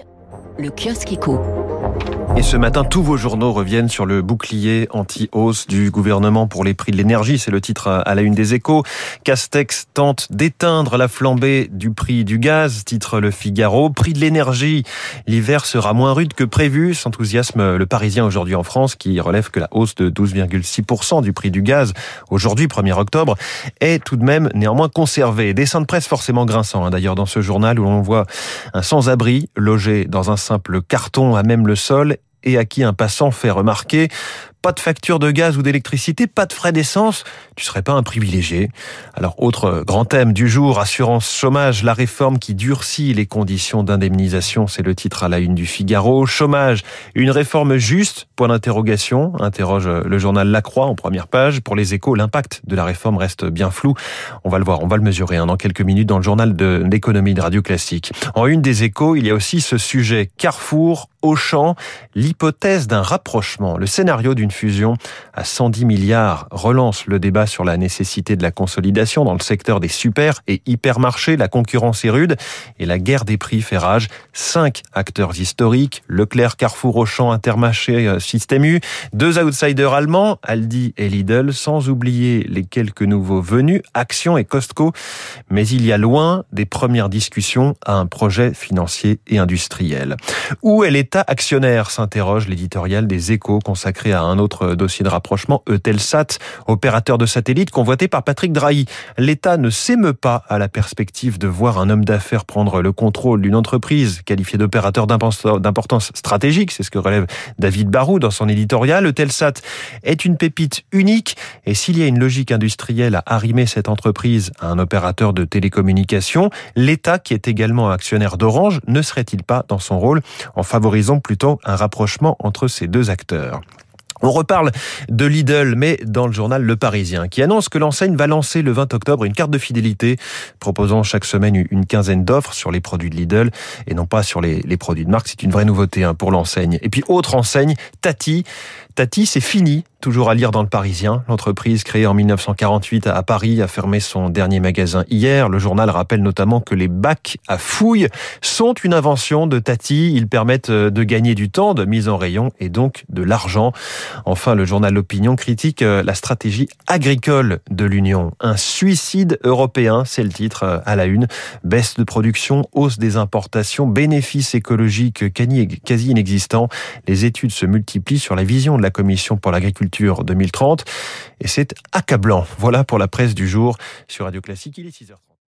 Yeah. Le kiosque éco. Et ce matin, tous vos journaux reviennent sur le bouclier anti-hausse du gouvernement pour les prix de l'énergie. C'est le titre à la une des échos. Castex tente d'éteindre la flambée du prix du gaz, titre le Figaro. Prix de l'énergie, l'hiver sera moins rude que prévu, s'enthousiasme le Parisien aujourd'hui en France qui relève que la hausse de 12,6% du prix du gaz aujourd'hui, 1er octobre, est tout de même néanmoins conservée. Dessin de presse forcément grinçant hein, d'ailleurs dans ce journal où l'on voit un sans-abri logé dans un simple carton à même le sol et à qui un passant fait remarquer pas de facture de gaz ou d'électricité, pas de frais d'essence, tu serais pas un privilégié. Alors, autre grand thème du jour, assurance chômage, la réforme qui durcit les conditions d'indemnisation, c'est le titre à la une du Figaro. Chômage, une réforme juste, point d'interrogation, interroge le journal La Croix en première page. Pour les échos, l'impact de la réforme reste bien flou. On va le voir, on va le mesurer hein, dans quelques minutes dans le journal de l'économie de Radio Classique. En une des échos, il y a aussi ce sujet Carrefour, Auchan, l'hypothèse d'un rapprochement, le scénario d'une fusion à 110 milliards relance le débat sur la nécessité de la consolidation dans le secteur des super et hypermarchés. La concurrence est rude et la guerre des prix fait rage. Cinq acteurs historiques, Leclerc, Carrefour, Auchan, Intermarché, euh, Système U, deux outsiders allemands, Aldi et Lidl, sans oublier les quelques nouveaux venus, Action et Costco. Mais il y a loin des premières discussions à un projet financier et industriel. Où est l'État actionnaire s'interroge l'éditorial des échos consacré à un autre dossier de rapprochement, Eutelsat, opérateur de satellite convoité par Patrick Drahi. L'État ne s'émeut pas à la perspective de voir un homme d'affaires prendre le contrôle d'une entreprise qualifiée d'opérateur d'importance stratégique, c'est ce que relève David Barou dans son éditorial. Eutelsat est une pépite unique et s'il y a une logique industrielle à arrimer cette entreprise à un opérateur de télécommunications, l'État, qui est également actionnaire d'Orange, ne serait-il pas dans son rôle en favorisant plutôt un rapprochement entre ces deux acteurs? On reparle de Lidl, mais dans le journal Le Parisien, qui annonce que l'enseigne va lancer le 20 octobre une carte de fidélité proposant chaque semaine une quinzaine d'offres sur les produits de Lidl et non pas sur les, produits de marque. C'est une vraie nouveauté hein, pour l'enseigne. Et puis autre enseigne, Tati. Tati, c'est fini Toujours à lire dans le Parisien, l'entreprise créée en 1948 à Paris a fermé son dernier magasin hier. Le journal rappelle notamment que les bacs à fouilles sont une invention de Tati. Ils permettent euh, de gagner du temps de mise en rayon et donc de l'argent. Enfin, le journal L'Opinion critique euh, la stratégie agricole de l'Union. Un suicide européen, c'est le titre euh, à la une. Baisse de production, hausse des importations, bénéfices écologiques quasi inexistants. Les études se multiplient sur la vision de la Commission pour l'agriculture 2030. Et c'est accablant. Voilà pour la presse du jour sur Radio Classique. Il est 6h30.